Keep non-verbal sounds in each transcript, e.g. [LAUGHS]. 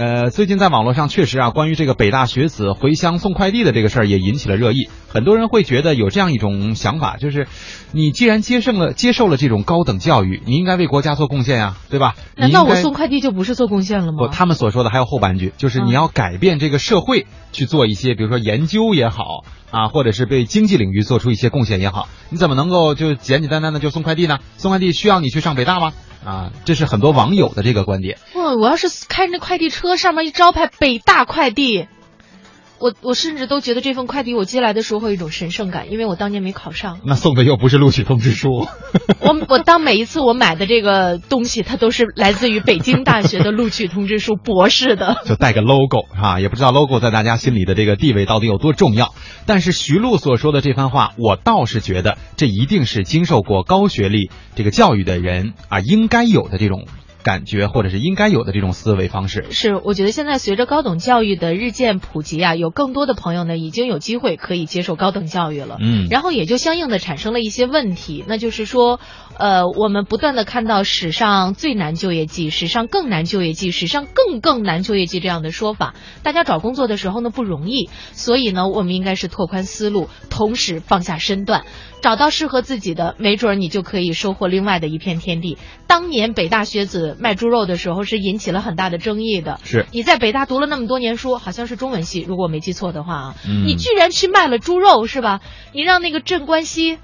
呃，最近在网络上确实啊，关于这个北大学子回乡送快递的这个事儿也引起了热议。很多人会觉得有这样一种想法，就是你既然接受了接受了这种高等教育，你应该为国家做贡献呀，对吧？难道我送快递就不是做贡献了吗？不，他们所说的还有后半句，就是你要改变这个社会，去做一些，比如说研究也好啊，或者是对经济领域做出一些贡献也好，你怎么能够就简简单单的就送快递呢？送快递需要你去上北大吗？啊，这是很多网友的这个观点。哇，我要是开着那快递车，上面一招牌“北大快递”。我我甚至都觉得这份快递我接来的时候会有一种神圣感，因为我当年没考上。那送的又不是录取通知书。我我当每一次我买的这个东西，它都是来自于北京大学的录取通知书，博士的。[LAUGHS] 就带个 logo 啊，也不知道 logo 在大家心里的这个地位到底有多重要。但是徐璐所说的这番话，我倒是觉得这一定是经受过高学历这个教育的人啊应该有的这种。感觉或者是应该有的这种思维方式是，我觉得现在随着高等教育的日渐普及啊，有更多的朋友呢已经有机会可以接受高等教育了，嗯，然后也就相应的产生了一些问题，那就是说，呃，我们不断的看到史上最难就业季、史上更难就业季、史上更更难就业季这样的说法，大家找工作的时候呢不容易，所以呢，我们应该是拓宽思路，同时放下身段。找到适合自己的，没准你就可以收获另外的一片天地。当年北大学子卖猪肉的时候是引起了很大的争议的。是，你在北大读了那么多年书，好像是中文系，如果我没记错的话啊，嗯你居然去卖了猪肉是吧？你让那个镇关西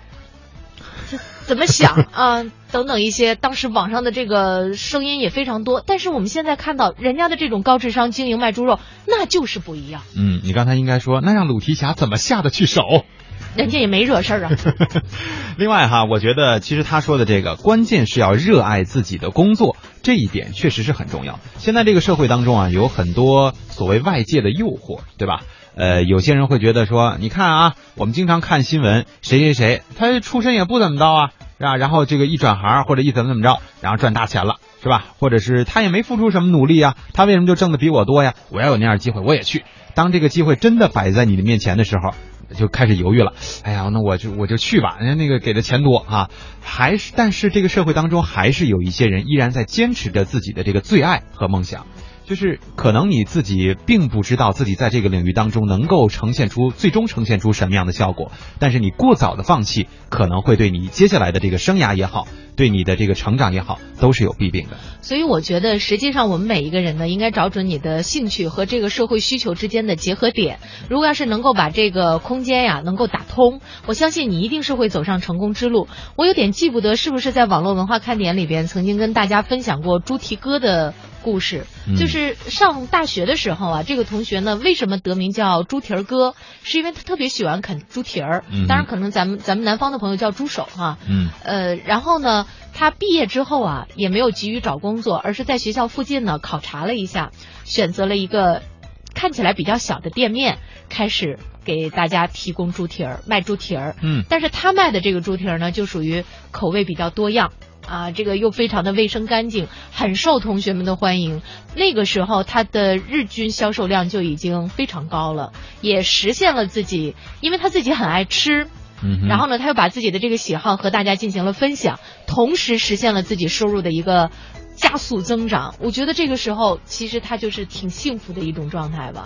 [LAUGHS] 怎么想 [LAUGHS] 啊？等等一些，当时网上的这个声音也非常多。但是我们现在看到人家的这种高智商经营卖猪肉，那就是不一样。嗯，你刚才应该说，那让鲁提辖怎么下得去手？人家也没惹事儿啊。[LAUGHS] 另外哈，我觉得其实他说的这个关键是要热爱自己的工作，这一点确实是很重要。现在这个社会当中啊，有很多所谓外界的诱惑，对吧？呃，有些人会觉得说，你看啊，我们经常看新闻，谁谁谁他出身也不怎么着啊，是吧？然后这个一转行或者一怎么怎么着，然后赚大钱了，是吧？或者是他也没付出什么努力啊，他为什么就挣的比我多呀？我要有那样的机会，我也去。当这个机会真的摆在你的面前的时候，就开始犹豫了。哎呀，那我就我就去吧，人家那个给的钱多啊。还是，但是这个社会当中还是有一些人依然在坚持着自己的这个最爱和梦想。就是可能你自己并不知道自己在这个领域当中能够呈现出最终呈现出什么样的效果，但是你过早的放弃，可能会对你接下来的这个生涯也好，对你的这个成长也好，都是有弊病的。所以我觉得，实际上我们每一个人呢，应该找准你的兴趣和这个社会需求之间的结合点。如果要是能够把这个空间呀能够打通，我相信你一定是会走上成功之路。我有点记不得是不是在网络文化看点里边曾经跟大家分享过猪蹄哥的故事，嗯。就是上大学的时候啊，这个同学呢为什么得名叫猪蹄儿哥，是因为他特别喜欢啃猪蹄儿。嗯，当然可能咱们咱们南方的朋友叫猪手哈、嗯。呃，然后呢，他毕业之后啊，也没有急于找工作，而是在学校附近呢考察了一下，选择了一个看起来比较小的店面，开始给大家提供猪蹄儿，卖猪蹄儿。嗯。但是他卖的这个猪蹄儿呢，就属于口味比较多样。啊，这个又非常的卫生干净，很受同学们的欢迎。那个时候，它的日均销售量就已经非常高了，也实现了自己，因为他自己很爱吃，嗯，然后呢，他又把自己的这个喜好和大家进行了分享，同时实现了自己收入的一个加速增长。我觉得这个时候，其实他就是挺幸福的一种状态吧。